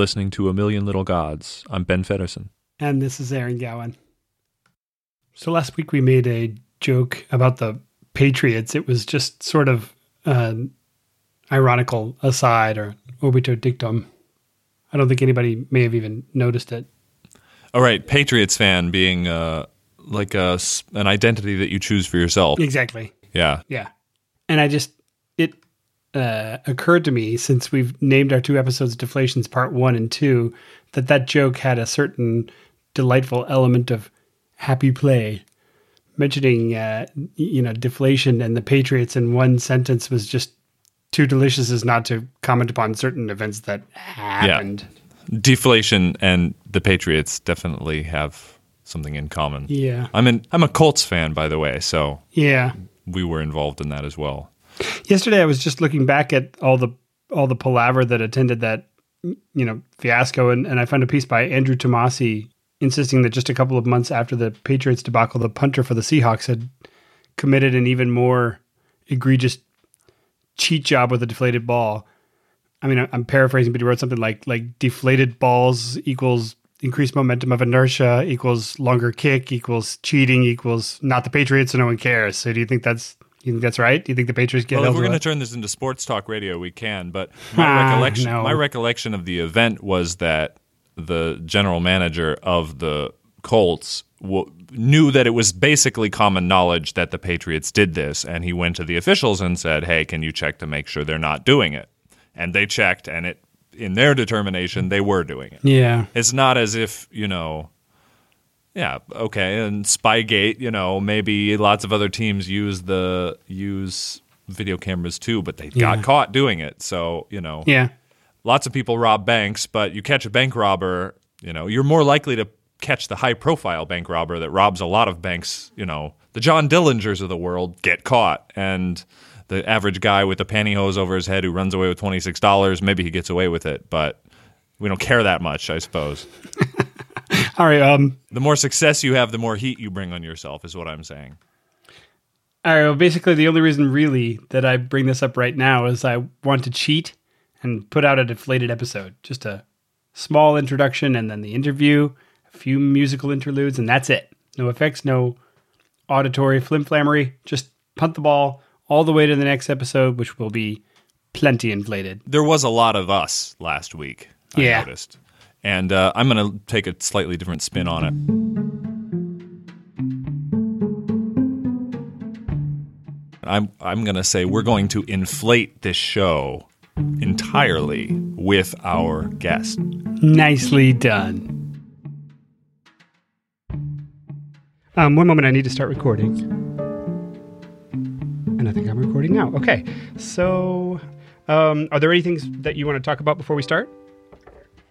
Listening to A Million Little Gods. I'm Ben Feddersen. And this is Aaron Gowan. So last week we made a joke about the Patriots. It was just sort of an ironical aside or obiter dictum. I don't think anybody may have even noticed it. All right, Patriots fan being uh, like a, an identity that you choose for yourself. Exactly. Yeah. Yeah. And I just, it uh, occurred to me since we've named our two episodes Deflations Part 1 and 2 that that joke had a certain delightful element of happy play. Mentioning, uh, you know, deflation and the Patriots in one sentence was just too delicious as not to comment upon certain events that happened. Deflation and the Patriots definitely have something in common. Yeah. I'm an I'm a Colts fan, by the way, so Yeah. we were involved in that as well. Yesterday, I was just looking back at all the all the palaver that attended that you know fiasco, and, and I found a piece by Andrew Tomasi insisting that just a couple of months after the Patriots debacle, the punter for the Seahawks had committed an even more egregious cheat job with a deflated ball. I mean, I'm paraphrasing, but he wrote something like like deflated balls equals increased momentum of inertia equals longer kick equals cheating equals not the Patriots, so no one cares. So do you think that's you think that's right? Do you think the Patriots get Well, if we're going to turn this into sports talk radio, we can. But my Ah, recollection, no. my recollection of the event was that the general manager of the Colts w- knew that it was basically common knowledge that the Patriots did this, and he went to the officials and said, "Hey, can you check to make sure they're not doing it?" And they checked, and it, in their determination, they were doing it. Yeah. It's not as if you know. Yeah, okay, and Spygate, you know, maybe lots of other teams use the use video cameras too, but they Yeah. got caught doing it. So, you know, Yeah. lots of people rob banks, but you catch a bank robber, you know, you're more likely to catch the high profile bank robber that robs a lot of banks, you know. The John Dillingers of the world get caught and the average guy with the pantyhose over his head who runs away with $26, maybe he gets away with it, but we don't care that much, I suppose. All right. Um. The more success you have, the more heat you bring on yourself, is what I'm saying. All right. Well, basically, the only reason really that I bring this up right now is I want to cheat and put out a deflated episode. Just a small introduction, and then the interview, a few musical interludes, and that's it. No effects, no auditory flimflammery. Just punt the ball all the way to the next episode, which will be plenty inflated. There was a lot of us last week, I Yeah. noticed. And uh, I'm going to take a slightly different spin on it. I'm, I'm going to say we're going to inflate this show entirely with our guest. Nicely done. Um, one moment, I need to start recording. And I think I'm recording now. Okay. So, um, are there any things that you want to talk about before we start?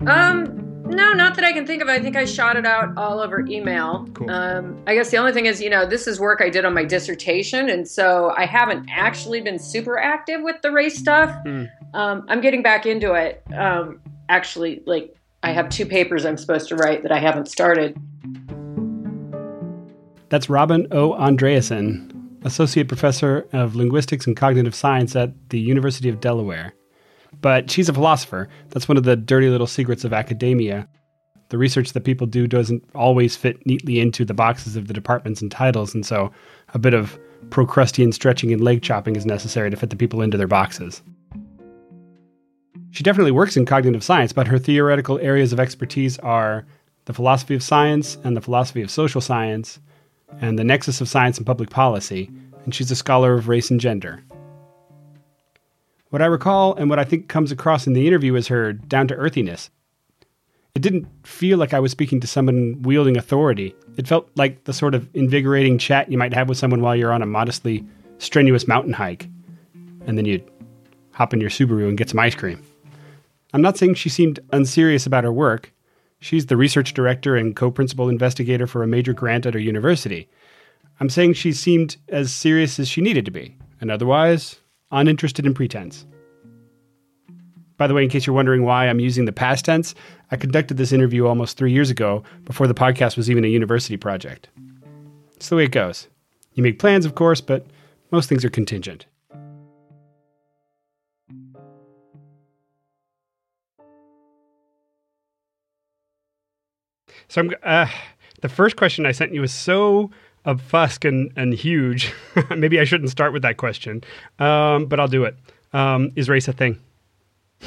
Um, no, not that I can think of. I think I shot it out all over email. Cool. Um, I guess the only thing is, you know, this is work I did on my dissertation, and so I haven't actually been super active with the race stuff. Hmm. Um, I'm getting back into it. Um, actually, like I have two papers I'm supposed to write that I haven't started. That's Robin O. Andreasen, Associate Professor of Linguistics and Cognitive Science at the University of Delaware. But she's a philosopher. That's one of the dirty little secrets of academia. The research that people do doesn't always fit neatly into the boxes of the departments and titles, and so a bit of Procrustean stretching and leg chopping is necessary to fit the people into their boxes. She definitely works in cognitive science, but her theoretical areas of expertise are the philosophy of science and the philosophy of social science, and the nexus of science and public policy, and she's a scholar of race and gender. What I recall and what I think comes across in the interview is her down to earthiness. It didn't feel like I was speaking to someone wielding authority. It felt like the sort of invigorating chat you might have with someone while you're on a modestly strenuous mountain hike, and then you'd hop in your Subaru and get some ice cream. I'm not saying she seemed unserious about her work. She's the research director and co principal investigator for a major grant at her university. I'm saying she seemed as serious as she needed to be, and otherwise, uninterested in pretense. By the way, in case you're wondering why I'm using the past tense, I conducted this interview almost three years ago before the podcast was even a university project. It's the way it goes. You make plans, of course, but most things are contingent. So I'm, uh, the first question I sent you was so obfusc and, and huge. Maybe I shouldn't start with that question, um, but I'll do it. Um, is race a thing?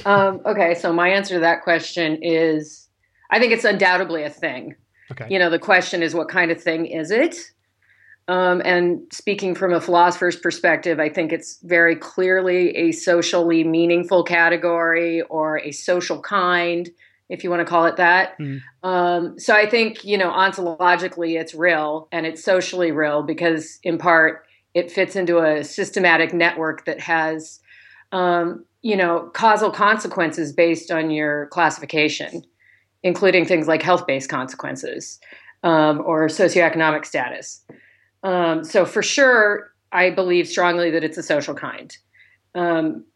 Um, okay, so my answer to that question is I think it's undoubtedly a thing. Okay. You know, the question is what kind of thing is it? Um, and speaking from a philosopher's perspective, I think it's very clearly a socially meaningful category or a social kind, if you want to call it that. Mm. Um, so I think, you know, ontologically it's real and it's socially real because, in part, it fits into a systematic network that has, um, you know, causal consequences based on your classification, including things like health based consequences um, or socioeconomic status. Um, so for sure, I believe strongly that it's a social kind. Um,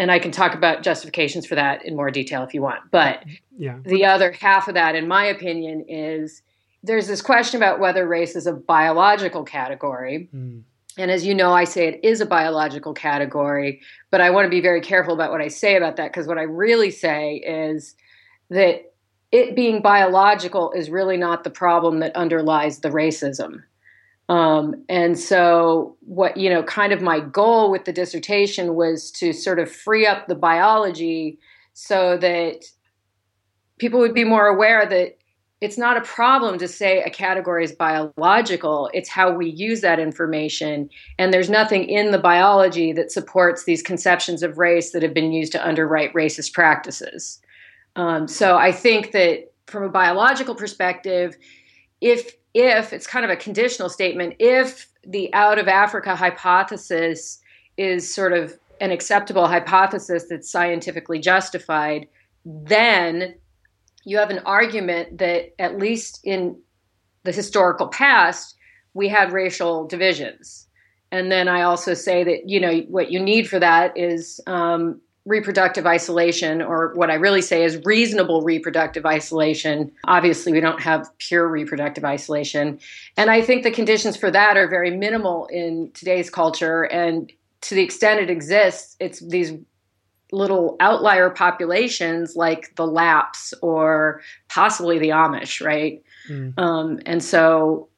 and I can talk about justifications for that in more detail if you want. But yeah. the other half of that, in my opinion, is there's this question about whether race is a biological category. Mm. And as you know, I say it is a biological category, but I want to be very careful about what I say about that because what I really say is that it being biological is really not the problem that underlies the racism. Um, and so, what, you know, kind of my goal with the dissertation was to sort of free up the biology so that people would be more aware that it's not a problem to say a category is biological. It's how we use that information. And there's nothing in the biology that supports these conceptions of race that have been used to underwrite racist practices. Um, so I think that from a biological perspective, if if it's kind of a conditional statement, if the out of Africa hypothesis is sort of an acceptable hypothesis that's scientifically justified, then you have an argument that, at least in the historical past, we had racial divisions. And then I also say that, you know, what you need for that is um, reproductive isolation, or what I really say is reasonable reproductive isolation. Obviously, we don't have pure reproductive isolation. And I think the conditions for that are very minimal in today's culture. And to the extent it exists, it's these little outlier populations like the Lapps or possibly the Amish, right? Mm. Um, and so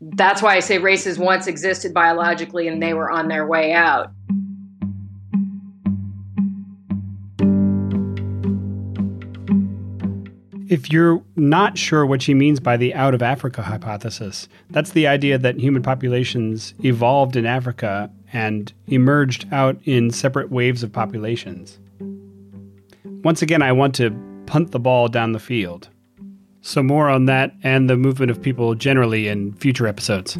that's why I say races once existed biologically and they were on their way out. If you're not sure what she means by the out of Africa hypothesis, that's the idea that human populations evolved in Africa and emerged out in separate waves of populations. Once again, I want to punt the ball down the field. So, more on that and the movement of people generally in future episodes.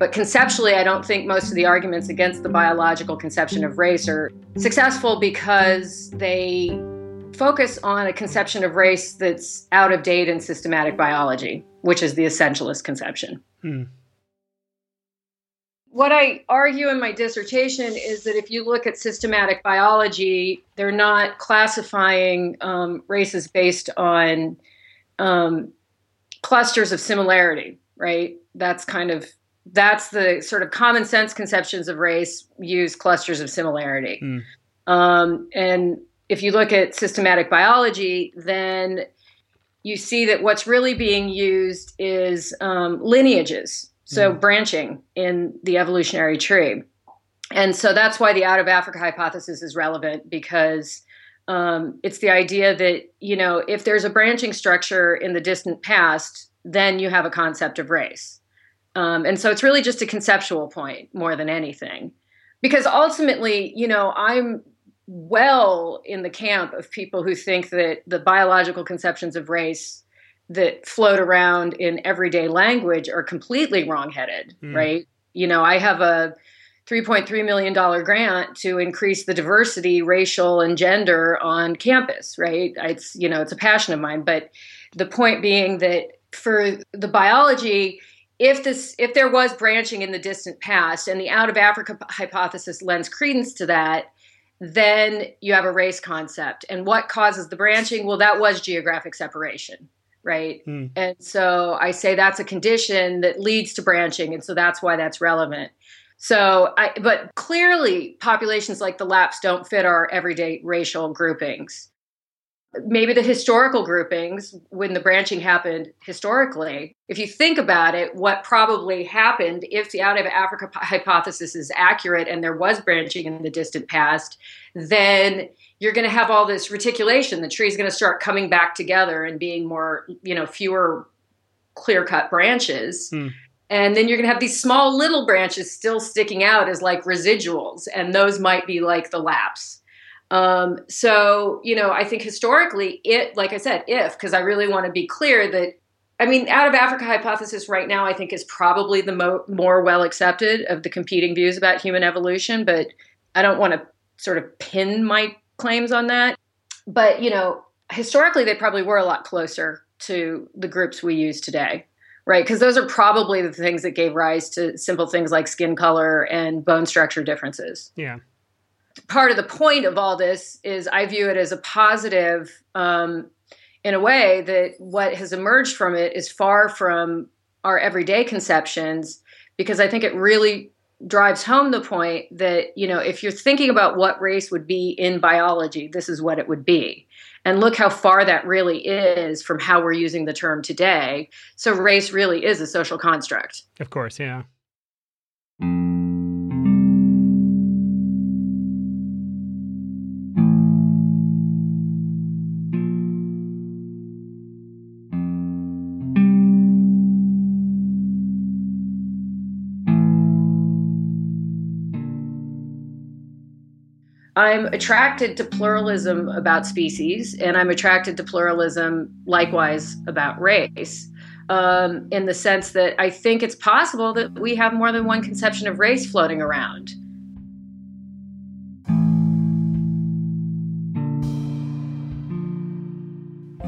But conceptually, I don't think most of the arguments against the biological conception of race are successful because they focus on a conception of race that's out of date in systematic biology, which is the essentialist conception. Hmm. What I argue in my dissertation is that if you look at systematic biology, they're not classifying um, races based on um, clusters of similarity, right? That's kind of that's the sort of common sense conceptions of race use clusters of similarity. Mm. Um, and if you look at systematic biology, then you see that what's really being used is um, lineages, so mm. branching in the evolutionary tree. And so that's why the out of Africa hypothesis is relevant because um, it's the idea that, you know, if there's a branching structure in the distant past, then you have a concept of race. Um, and so it's really just a conceptual point more than anything. Because ultimately, you know, I'm well in the camp of people who think that the biological conceptions of race that float around in everyday language are completely wrongheaded, mm. right? You know, I have a $3.3 million grant to increase the diversity, racial and gender on campus, right? It's, you know, it's a passion of mine. But the point being that for the biology, if this if there was branching in the distant past and the out of africa hypothesis lends credence to that then you have a race concept. And what causes the branching? Well that was geographic separation right? Mm. and so i say that's a condition that leads to branching and so that's why that's relevant. So I, but clearly populations like the Lapps don't fit our everyday racial groupings maybe the historical groupings when the branching happened historically if you think about it what probably happened if the out of africa hypothesis is accurate and there was branching in the distant past then you're going to have all this reticulation. The tree's going to start coming back together and being more you know fewer clear cut branches. Hmm. and then you're going to have these small little branches still sticking out as like residuals and those might be like the Lapps um, so, you know, I think historically, it, like I said, if, because I really want to be clear that, I mean, out of Africa hypothesis right now, I think is probably the mo- more well accepted of the competing views about human evolution, but I don't want to sort of pin my claims on that. But, you know, historically, they probably were a lot closer to the groups we use today right? Because those are probably the things that gave rise to simple things like skin color and bone structure differences. Yeah part of the point of all this is I view it as a positive um, in a way that what has emerged from it is far from our everyday conceptions because I think it really drives home the point that you know if you're thinking about what race would be in biology this is what it would be. And look how far that really is from how we're using the term today. So race really is a social construct. Of course yeah I'm attracted to pluralism about species, and I'm attracted to pluralism likewise about race. Um, in the sense that I think it's possible that we have more than one conception of race floating around.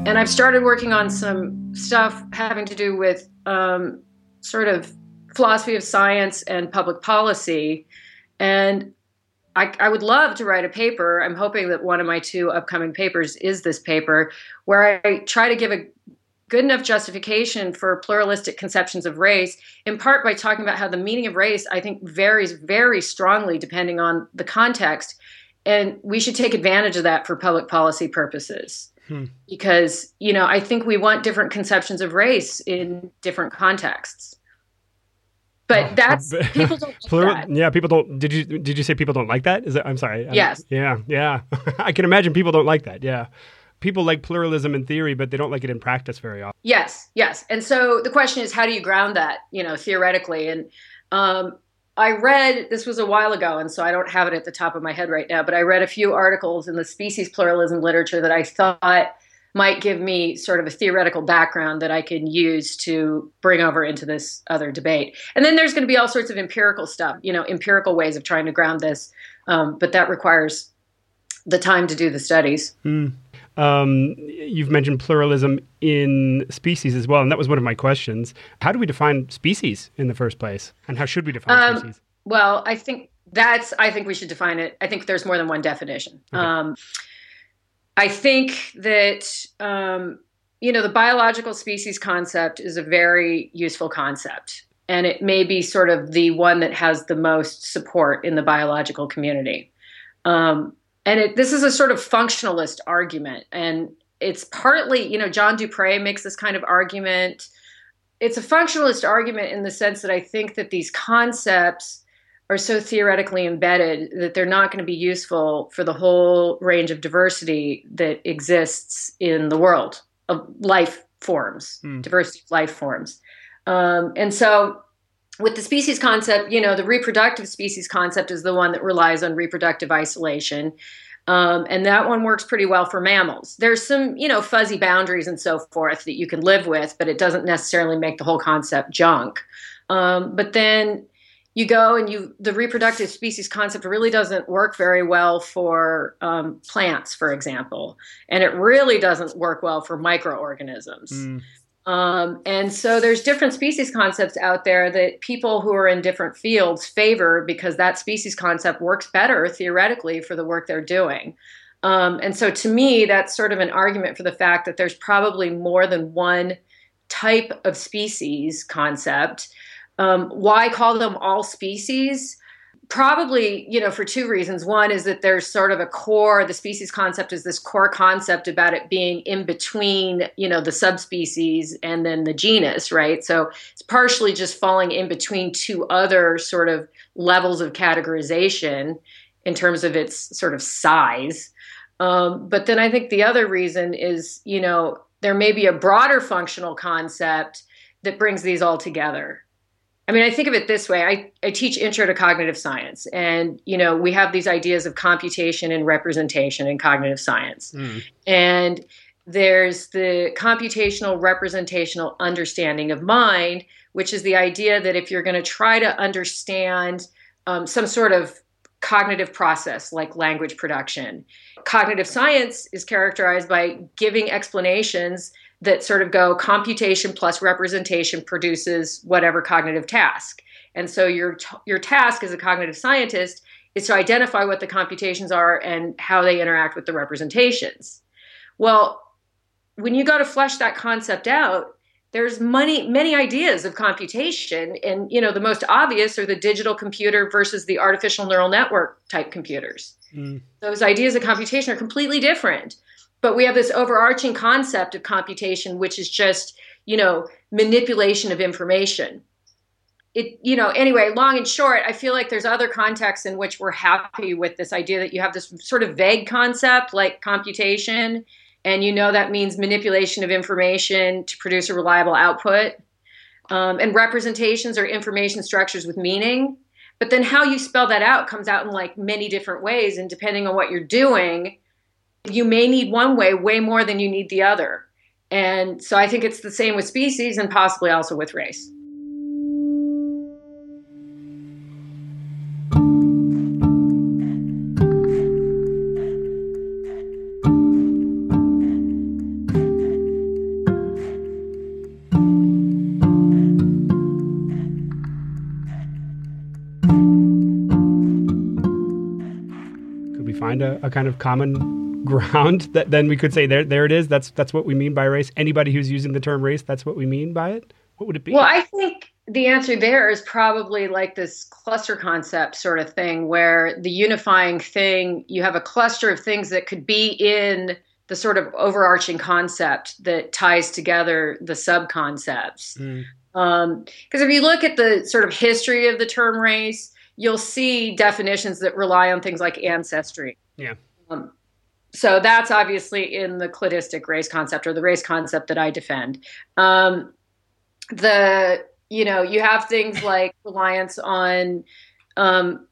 And I've started working on some stuff having to do with um, sort of philosophy of science and public policy. And I, I, would love to write a paper. I'm hoping that one of my two upcoming papers is this paper, where I try to give a good enough justification for pluralistic conceptions of race, in part by talking about how the meaning of race, I think, varies very strongly depending on the context. And we should take advantage of that for public policy purposes. Hmm. Because, you know, I think we want different conceptions of race in different contexts. But oh, that's people don't like Plural, that. Yeah, people don't. Did you did you say people don't like that? Is that? I'm sorry. Yes. yeah, yeah. I can imagine people don't like that. Yeah. People like pluralism in theory, but they don't like it in practice very often. Yes, yes. And so the question is, how do you ground that, you know, theoretically? And um, I read this was a while ago, and so I don't have it at the top of my head right now. But I read a few articles in the species pluralism literature that I thought might give me sort of a theoretical background that I can use to bring over into this other debate. And then there's going to be all sorts of empirical stuff, you know, empirical ways of trying to ground this, um, but that requires the time to do the studies. Mm. Um, you've mentioned pluralism in species as well, and that was one of my questions. How do we define species in the first place, and how should we define um, species? Well, I think that's. I think we should define it. I think there's more than one definition. Okay. I think that um, you know the biological species concept is a very useful concept, and it may be sort of the one that has the most support in the biological community. Um, and it, this is a sort of functionalist argument, and it's partly you know John Dupré makes this kind of argument. It's a functionalist argument in the sense that I think that these concepts are so theoretically embedded that they're not going to be useful for the whole range of diversity that exists in the world of life forms, mm. diversity of life forms. Um, and so, with the species concept, you know, the reproductive species concept is the one that relies on reproductive isolation. Um, and that one works pretty well for mammals. There's some, you know, fuzzy boundaries and so forth that you can live with, but it doesn't necessarily make the whole concept junk. Um, but then you go and you the reproductive species concept really doesn't work very well for um, plants for example. And it really doesn't work well for microorganisms. Mm. um, and so there's different species concepts out there that people who are in different fields favor because that species concept works better theoretically for the work they're doing. Um, and so to me that's sort of an argument for the fact that there's probably more than one type of species concept um, why call them all species? probably you know for two reasons. One is that there's sort of a core the species concept is this core concept about it being in between you know the subspecies and then the genus right? So it's partially just falling in between two other sort of levels of categorization in terms of its sort of size. Um, but then i think the other reason is you know there may be a broader functional concept that brings these all together I mean, I think of it this way. I, I teach intro to cognitive science, and you know, we have these ideas of computation and representation in cognitive science. Mm. And there's the computational representational understanding of mind, which is the idea that if you're going to try to understand um, some sort of cognitive process like language production, cognitive science is characterized by giving explanations that sort of go computation plus representation produces whatever cognitive task. And so your your task as a cognitive scientist is to identify what the computations are and how they interact with the representations. Well, when you go to flesh that concept out, there's many many ideas of computation and you know the most obvious are the digital computer versus the artificial neural network type computers. Mm. Those ideas of computation are completely different but we have this overarching concept of computation which is just you know manipulation of information. It you know anyway long and short i feel like there's other contexts in which we're happy with this idea that you have this sort of vague concept like computation and you know that means manipulation of information to produce a reliable output. Um, and representations are information structures with meaning. But then how you spell that out comes out in like many different ways and depending on what you're doing you may need one way way more than you need the other. And so I think it's the same with species and possibly also with race. Could we find a, a kind of common ground that then we could say there there it is. That's that's what we mean by race. Anybody who's using the term race that's what we mean by it? What would it be? Well i think the answer there is probably like this cluster concept sort of thing where the unifying thing you have a cluster of things that could be in the sort of overarching concept that ties together the sub concepts because mm. um, if you look at the sort of history of the term race you'll see definitions that rely on things like ancestry. Yeah. Um, so that's obviously in the cladistic race concept or the race concept that I defend. Um, the you know you have things like reliance on um,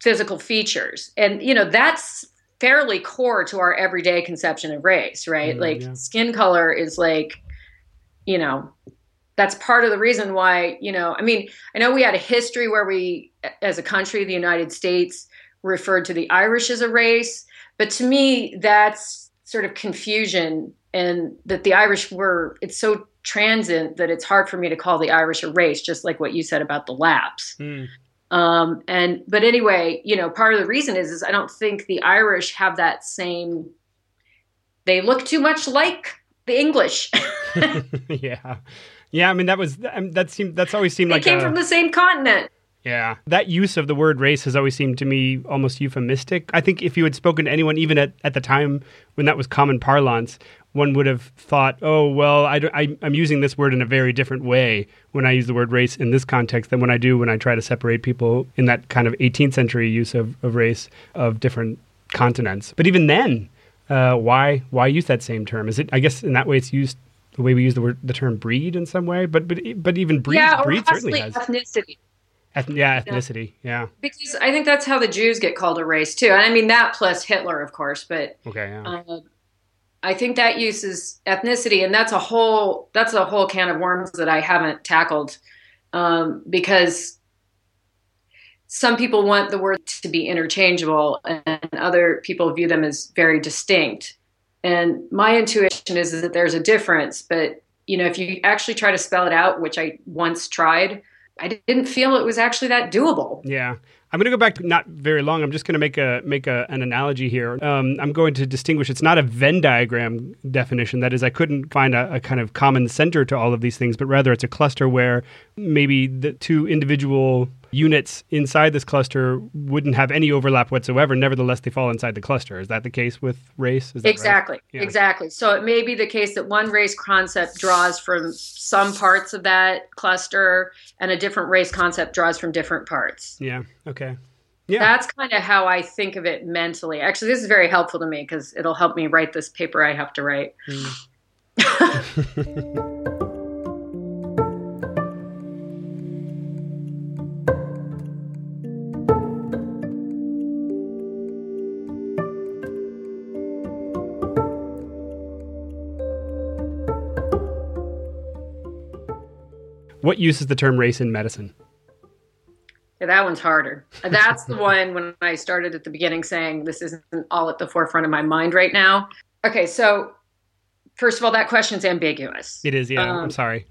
physical features, and you know that's fairly core to our everyday conception of race, right? Mm, like yeah. skin color is like you know that's part of the reason why you know i mean i know we had a history where we as a country the united states referred to the irish as a race but to me, that's sort of confusion, and that the Irish were, it's so transient that it's hard for me to call the Irish a race, just like what you said about the Lapps. Mm. Um, and but anyway, you know, part of the reason is is I don't think the Irish have that same. They look too much like the English. yeah, yeah. I mean, that was that seemed that's always seemed like they like came a, from the same continent. Yeah. That use of the word race has always seemed to me almost euphemistic. I think if you had spoken to anyone, even at, at the time when that was common parlance, one would have thought, oh, well, I, I, I'm using this word in a very different way when I use the word race in this context than when I do when I try to separate people in that kind of 18th century use of, of race of different continents. But even then, uh, why why use that same term? Is it? I guess in that way, it's used the way we use the word the term breed in some way. But but but even breed yeah, breed certainly has ethnicity. Eth- yeah, ethnicity. Yeah. Because I think that's how the Jews get called a race too. And I mean that plus Hitler, of course. But okay, yeah. Uh, I think that uses ethnicity, and that's a whole that's a whole can of worms that I haven't tackled um, because some people want the words to be interchangeable, and other people view them as very distinct. And my intuition is, is that there's a difference, but you know, if you actually try to spell it out, which I once tried, I didn't feel it was actually that doable. Yeah. I'm going to go back to not very long. I'm just going to make a make a, an analogy here. Um, I'm going to distinguish. It's not a Venn diagram definition. That is, I couldn't find a, a, kind of common center to all of these things, but rather it's a cluster where maybe the two individual units inside this cluster wouldn't have any overlap whatsoever. Nevertheless, they fall inside the cluster. Is that the case with race? exactly. Right? Yeah. Exactly. So it may be the case that one race concept draws from some parts of that cluster and a different race concept draws from different parts. Yeah. Okay. Yeah. That's kind of how I think of it mentally. Actually, this is very helpful to me because it'll help me write this paper I have to write. Mm. What use is the term race in medicine? Yeah, that one's harder. That's the one when I started at the beginning saying this isn't all at the forefront of my mind right now. Okay, so first of all, that question's ambiguous. It is, yeah. Um, I'm sorry.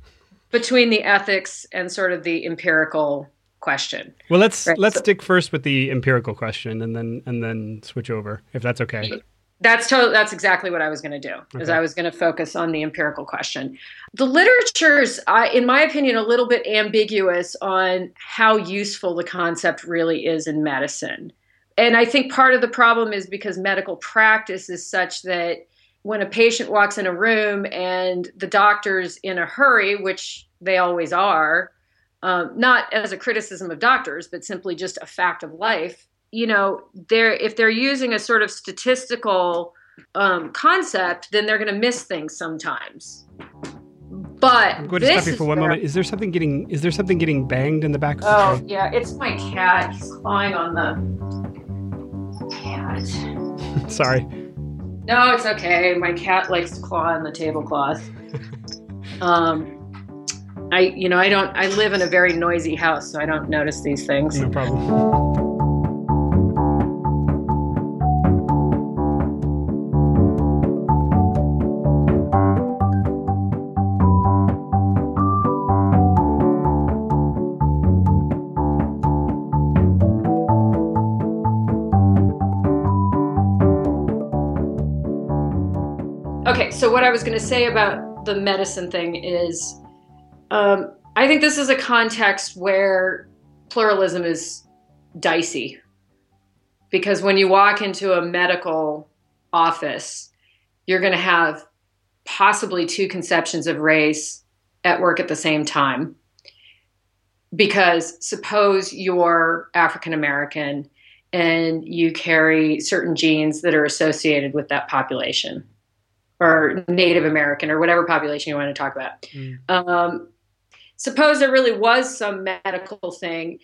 Between the ethics and sort of the empirical question. Well, let's right, let's so, stick first with the empirical question and then and then switch over if that's okay. That's totally, that's exactly what I was going to do. Okay. Is I was going to focus on the empirical question. The literature is, uh, in my opinion, a little bit ambiguous on how useful the concept really is in medicine. And I think part of the problem is because medical practice is such that when a patient walks in a room and the doctor's in a hurry, which they always are, um, not as a criticism of doctors, but simply just a fact of life, you know they're if they're using a sort of statistical um, concept then they're going to miss things sometimes but I'm going to stop you for one where, moment. Is there something getting is there something getting banged in the back? Oh yeah, it's my cat. He's clawing on the cat. Sorry. No, it's okay. My cat likes to claw on the tablecloth. um, I you know I don't I live in a very noisy house, so I don't notice these things. No problem. So what I was going to say about the medicine thing is, um, I think this is a context where pluralism is dicey, because when you walk into a medical office, you're going to have possibly two conceptions of race at work at the same time. Because suppose you're African American and you carry certain genes that are associated with that population or Native American or whatever population you want to talk about. Mm. Um, suppose there really was some medical thing.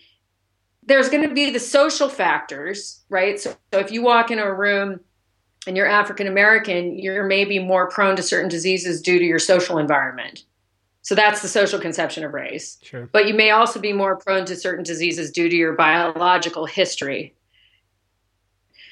There's going to be the social factors, right? So, so if you walk into a room and you're African American, you're maybe more prone to certain diseases due to your social environment. So that's the social conception of race. Sure. But you may also be more prone to certain diseases due to your biological history.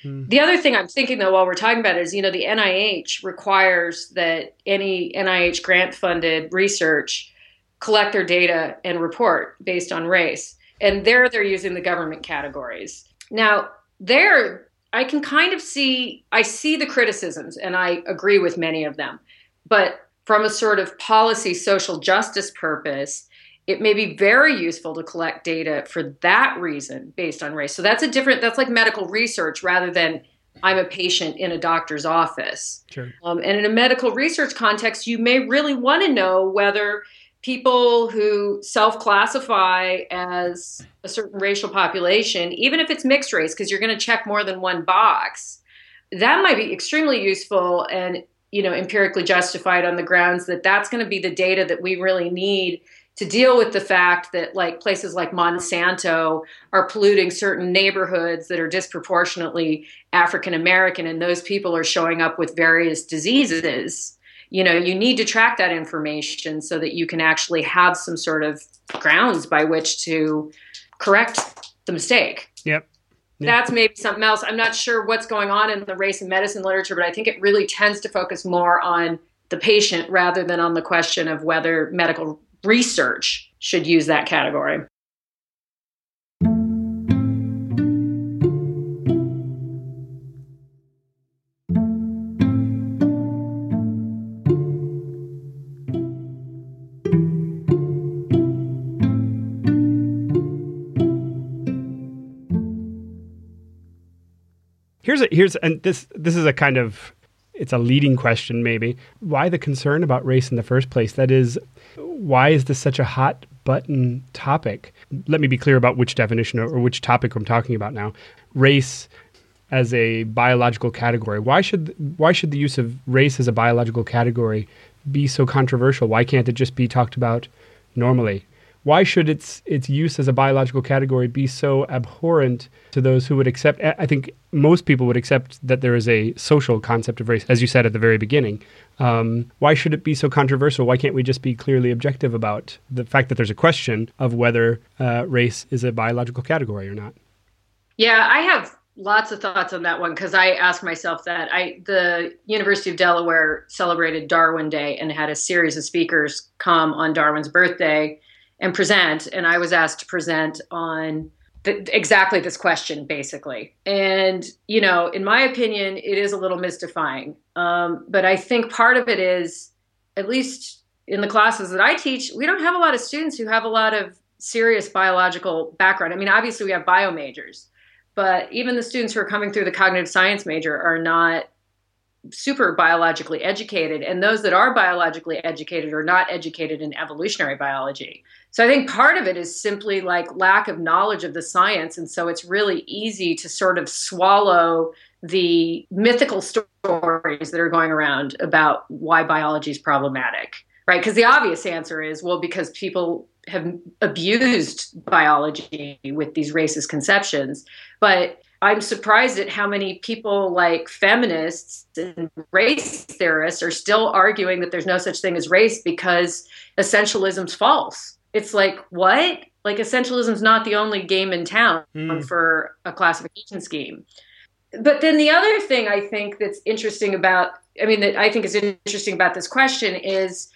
Hmm. The other thing I'm thinking though while we're talking about it is, you know, the NIH requires that any NIH grant funded research collect their data and report based on race. And there they're using the government categories. Now, there I can kind of see I see the criticisms and I agree with many of them. But from a sort of policy social justice purpose, it may be very useful to collect data for that reason based on race. So that's a different, that's like medical research rather than I'm a patient in a doctor's office. Sure. Um, and in a medical research context, you may really want to know whether people who self classify as a certain racial population, even if it's mixed race, because you're going to check more than one box, that might be extremely useful and you know empirically justified on the grounds that that's going to be the data that we really need to deal with the fact that like places like Monsanto are polluting certain neighborhoods that are disproportionately African American and those people are showing up with various diseases you know you need to track that information so that you can actually have some sort of grounds by which to correct the mistake yep Yep. That's maybe something else. I'm not sure what's going on in the race and medicine literature, but I think it really tends to focus more on the patient rather than on the question of whether medical research should use that category. here's a, here's and this this is a kind of it's a leading question maybe. Why the concern about race in the first place? That is why is this such a hot button topic? Let me be clear about which definition or which topic I'm talking about now. Race as a biological category. Why should why should the use of race as a biological category be so controversial? Why can't it just be talked about normally? Why should its its use as a biological category be so abhorrent to those who would accept? I think most people would accept that there is a social concept of race, as you said at the very beginning. Um, why should it be so controversial? Why can't we just be clearly objective about the fact that there's a question of whether uh, race is a biological category or not? Yeah, I have lots of thoughts on that one because I asked myself that. I the University of Delaware celebrated Darwin Day and had a series of speakers come on Darwin's birthday and present, and I was asked to present on exactly this question, basically. And you know, in my opinion, it is a little mystifying. Um, but I think part of it is, at least in the classes that I teach, we don't have a lot of students who have a lot of serious biological background. I mean, obviously we have bio majors but even the students who are coming through the cognitive science major are not super biologically educated and those that are biologically educated are not educated in evolutionary biology so i think part of it is simply like lack of knowledge of the science and so it's really easy to sort of swallow the mythical stories that are going around about why biology is problematic right because the obvious answer is well because people have abused biology with these racist conceptions. But I'm surprised at how many people like feminists and race theorists are still arguing that there's no such thing as race because essentialism's false. It's like, what? Like, essentialism is not the only game in town mm. for a classification scheme. But then the other thing I think that's interesting about, I mean, that I think is interesting about this question is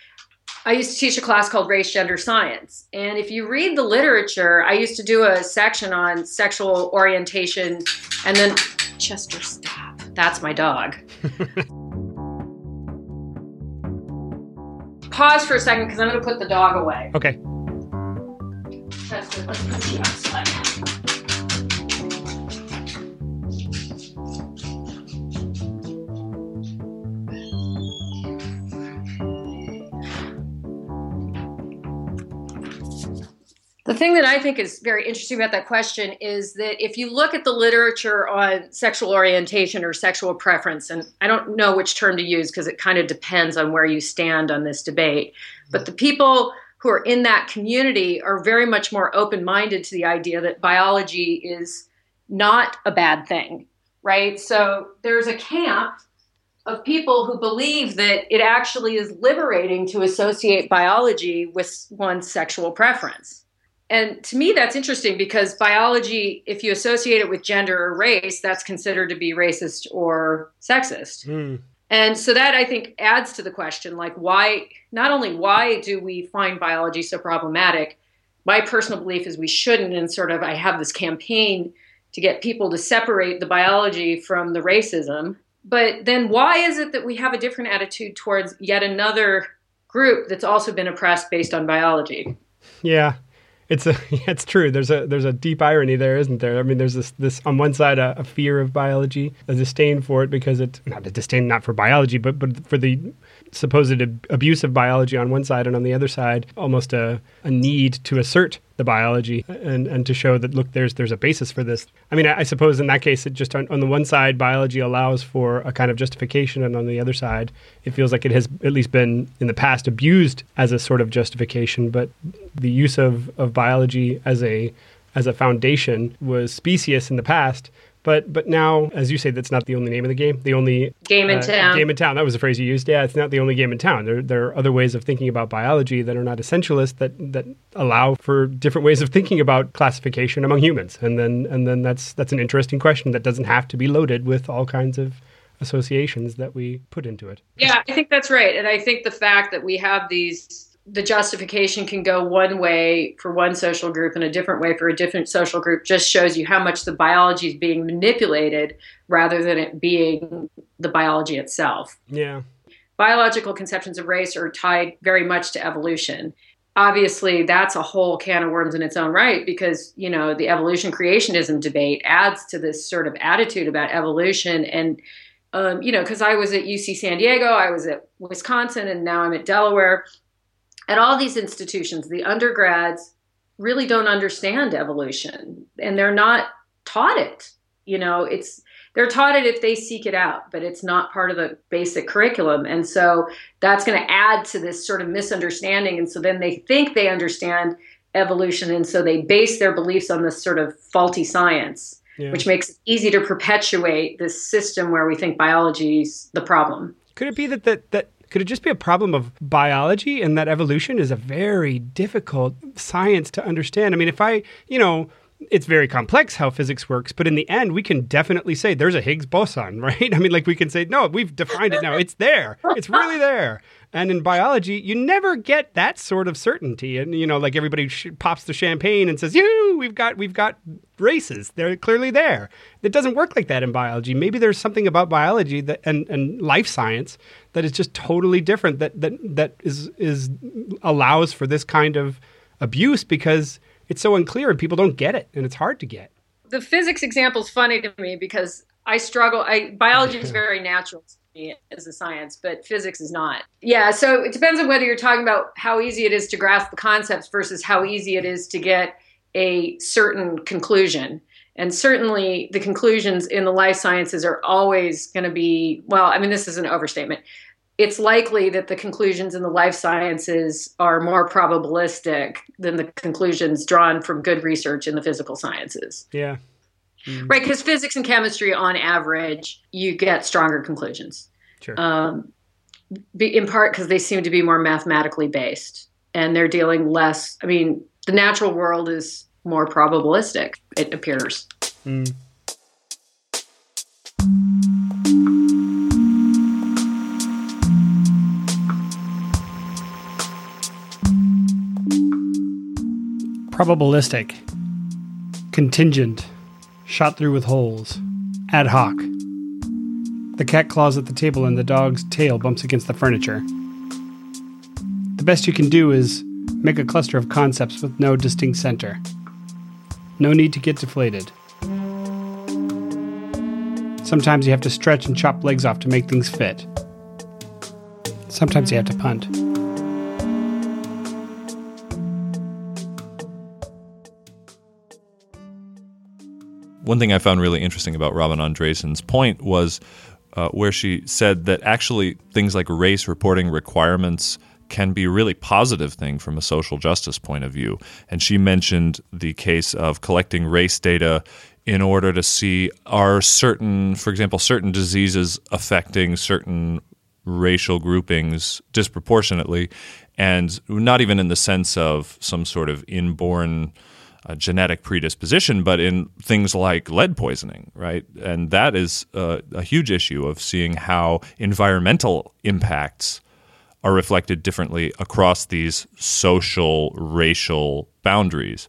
I used to teach a class called Race Gender Science. And if you read the literature, I used to do a section on sexual orientation and then Chester, stop. That's my dog. Pause for a second because I'm going to put the dog away. Okay. The thing that I think is very interesting about that question is that if you look at the literature on sexual orientation or sexual preference, and I don't know which term to use because it kind of depends on where you stand on this debate, but the people who are in that community are very much more open minded to the idea that biology is not a bad thing, right? So there's a camp of people who believe that it actually is liberating to associate biology with one's sexual preference and to me that's interesting because biology if you associate it with gender or race that's considered to be racist or sexist mm. And so that i think adds to the question like why not only why do we find biology so problematic my personal belief is we shouldn't and sort of i have this campaign to get people to separate the biology from the racism. But then why is it that we have a different attitude towards yet another group that's also been oppressed based on biology? Yeah it's a, it's true. There's a there's a deep irony there, isn't there? I mean, there's this this on one side a, a fear of biology, a disdain for it because it's not a disdain not for biology, but but for the supposed abuse of biology on one side, and on the other side, almost a, a need to assert the biology and, and to show that look, there's there's a basis for this. I mean, I, I suppose in that case, it just on, on, the one side, biology allows for a kind of justification, and on the other side, it feels like it has at least been in the past abused as a sort of justification. But the use of, of biology as a as a foundation was specious in the past but but now, as you say, that's not the only name of the game. The only game in uh, town. Game in town. That was the phrase you used. Yeah, it's not the only game in town. There there are other ways of thinking about biology that are not essentialist that that allow for different ways of thinking about classification among humans. And then and then that's that's an interesting question that doesn't have to be loaded with all kinds of associations that we put into it. Yeah, I think that's right. And I think the fact that we have these the justification can go one way for one social group and a different way for a different social group just shows you how much the biology is being manipulated rather than it being the biology itself. Yeah. Biological conceptions of race are tied very much to evolution. obviously that's a whole can of worms in its own right because you know the evolution creationism debate adds to this sort of attitude about evolution and um, you know because i was at uc san diego i was at wisconsin and now i'm at delaware at all these institutions the undergrads really don't understand evolution and they're not taught it you know it's they're taught it if they seek it out, but it's not part of the basic curriculum. And so that's going to add to this sort of misunderstanding. And so then they think they understand evolution. And so they base their beliefs on this sort of faulty science, yeah. which makes it easy to perpetuate this system where we think biology is the problem. Could it be that, that, that could it just be a problem of biology and that evolution is a very difficult science to understand? I mean, if I, you know, it's very complex how physics works, but in the end, we can definitely say there's a Higgs boson, right? I mean, like we can say, no, we've defined it now. It's there. It's really there. And in biology, you never get that sort of certainty. And you know, like everybody sh- pops the champagne and says, "You, we've got we've got races. They're clearly there." It doesn't work like that in biology. Maybe there's something about biology that and, and life science that is just totally different. That that that is is allows for this kind of abuse because it's so unclear and people don't get it and it's hard to get. The physics example is funny to me because I struggle. I, biology is very natural to me as a science, but physics is not. Yeah, so it depends on whether you're talking about how easy it is to grasp the concepts versus how easy it is to get a certain conclusion. And certainly the conclusions in the life sciences are always going to be, well, I mean, this is an overstatement it's likely that the conclusions in the life sciences are more probabilistic than the conclusions drawn from good research in the physical sciences. Yeah. Mm. Right, because physics and chemistry, on average, you get stronger conclusions. Sure. Um, in part because they seem to be more mathematically based and they're dealing less. I mean, the natural world is more probabilistic, it appears. Mm. probabilistic, contingent, shot through with holes, ad hoc. The cat claws at the table and the dog's tail bumps against the furniture. The best you can do is make a cluster of concepts with no distinct center. No need to get deflated. Sometimes you have to stretch and chop legs off to make things fit. Sometimes you have to punt. one thing I found really interesting about Robin Andreasen's point was uh, where she said that actually things like race reporting requirements can be a really positive thing from a social justice point of view. And she mentioned the case of collecting race data in order to see are certain, for example, certain diseases affecting certain racial groupings disproportionately, and not even in the sense of some sort of inborn a genetic predisposition, but in things like lead poisoning, right? And that is a, a huge issue of seeing how environmental impacts are reflected differently across these social, racial boundaries.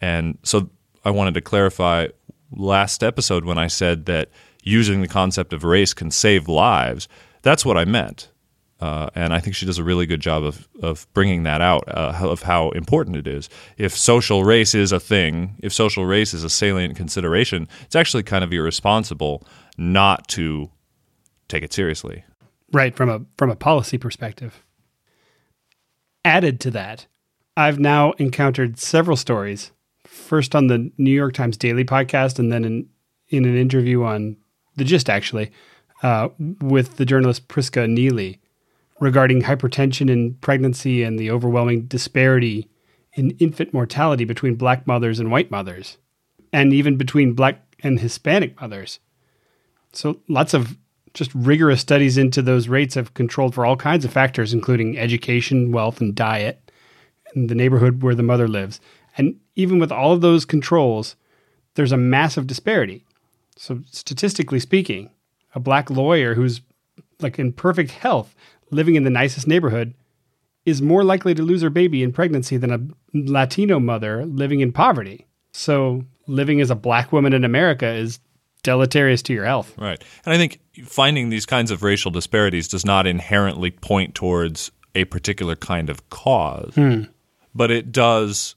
And so I wanted to clarify last episode when I said that using the concept of race can save lives. That's what I meant. Uh, and I think she does a really good job of, of bringing that out uh, of how important it is. If social race is a thing, if social race is a salient consideration, it's actually kind of irresponsible not to take it seriously. Right from a from a policy perspective. Added to that, I've now encountered several stories. First on the New York Times Daily podcast, and then in in an interview on the Gist actually uh, with the journalist Priska Neely regarding hypertension in pregnancy and the overwhelming disparity in infant mortality between black mothers and white mothers, and even between black and Hispanic mothers. So, lots of just rigorous studies into those rates have controlled for all kinds of factors, including education, wealth, and diet, and the neighborhood where the mother lives. And even with all of those controls, there's a massive disparity. So, statistically speaking, a black lawyer who's like in perfect health living in the nicest neighborhood is more likely to lose her baby in pregnancy than a Latino mother living in poverty. So, living as a black woman in America is deleterious to your health. Right. And I think finding these kinds of racial disparities does not inherently point towards a particular kind of cause. Hmm. but it does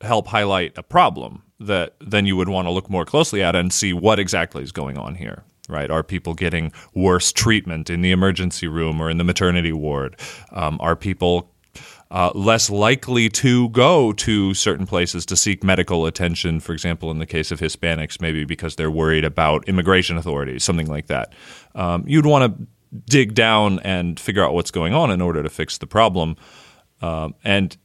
help highlight a problem that then you would want to look more closely at and see what exactly is going on here right? Are people getting worse treatment in the emergency room or in the maternity ward? Um, are people uh, less likely to go to certain places to seek medical attention, for example, in the case of Hispanics, maybe because they're worried about immigration authorities, something like that. Um, you'd want to dig down and figure out what's going on in order to fix the problem. Um, and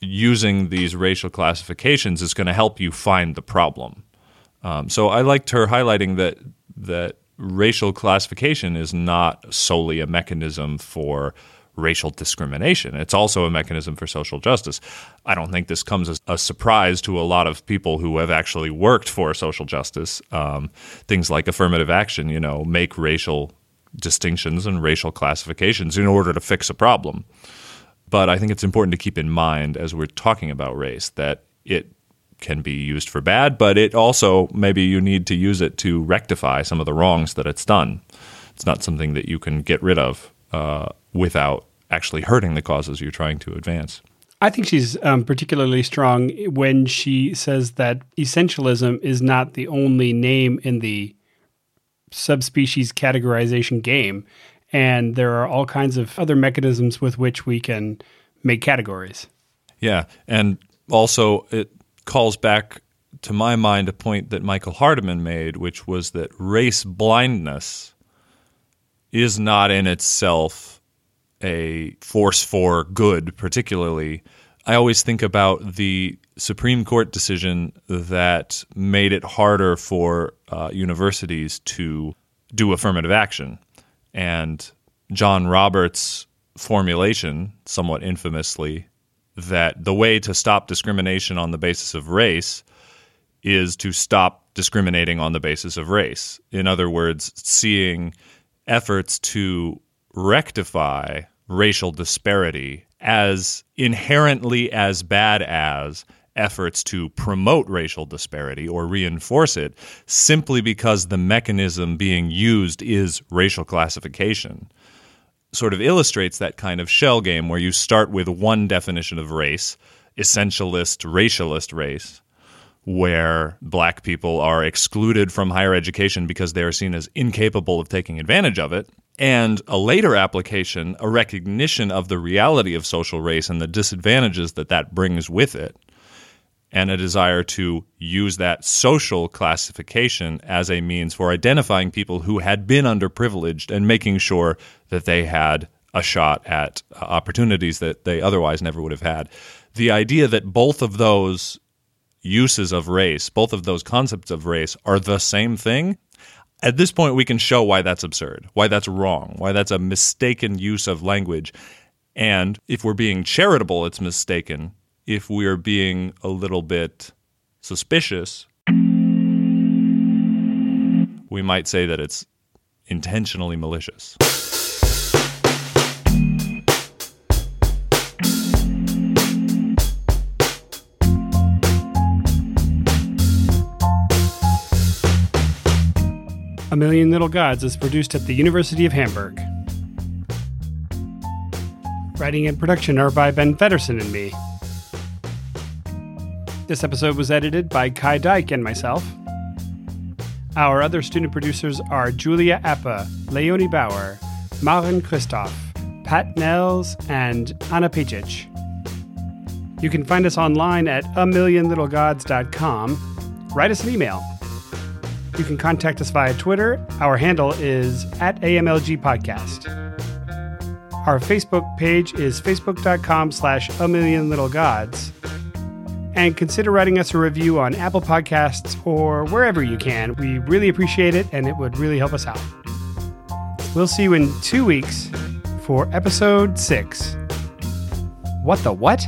using these racial classifications is going to help you find the problem. Um, so I liked her highlighting that that racial classification is not solely a mechanism for racial discrimination. It's also a mechanism for social justice. I don't think this comes as a surprise to a lot of people who have actually worked for social justice. Um, things like affirmative action, you know, make racial distinctions and racial classifications in order to fix a problem. But I think it's important to keep in mind as we're talking about race that it can be used for bad, but it also maybe you need to use it to rectify some of the wrongs that it's done. It's not something that you can get rid of uh, without actually hurting the causes you're trying to advance. I think she's um, particularly strong when she says that essentialism is not the only name in the subspecies categorization game, and there are all kinds of other mechanisms with which we can make categories. Yeah, and also it calls back to my mind a point that Michael Hardimon made, which was that race blindness is not in itself a force for good, particularly. I always think about the Supreme Court decision that made it harder for uh, universities to do affirmative action. And John Roberts' formulation, somewhat infamously, that the way to stop discrimination on the basis of race is to stop discriminating on the basis of race. In other words, seeing efforts to rectify racial disparity as inherently as bad as efforts to promote racial disparity or reinforce it simply because the mechanism being used is racial classification sort of illustrates that kind of shell game where you start with one definition of race, essentialist, racialist race, where black people are excluded from higher education because they are seen as incapable of taking advantage of it. And a later application, a recognition of the reality of social race and the disadvantages that that brings with it and a desire to use that social classification as a means for identifying people who had been underprivileged and making sure that they had a shot at uh, opportunities that they otherwise never would have had. The idea that both of those uses of race, both of those concepts of race, are the same thing. At this point, we can show why that's absurd, why that's wrong, why that's a mistaken use of language. And if we're being charitable, it's mistaken if we are being a little bit suspicious, we might say that it's intentionally malicious. A Million Little Gods is produced at the University of Hamburg. Writing and production are by Ben Feddersen and me. This episode was edited by Kai Dyke and myself. Our other student producers are Julia Appa, Leonie Bauer, Maren Christoph, Pat Nels, and Anna Pejic. You can find us online at a million little millionlittlegods.com. Write us an email. You can contact us via Twitter. Our handle is at AMLG Podcast. Our Facebook page is facebook.com slash a million little gods and consider writing us a review on Apple Podcasts or wherever you can. We really appreciate it and it would really help us out. We'll see you in two weeks for episode six. What the what?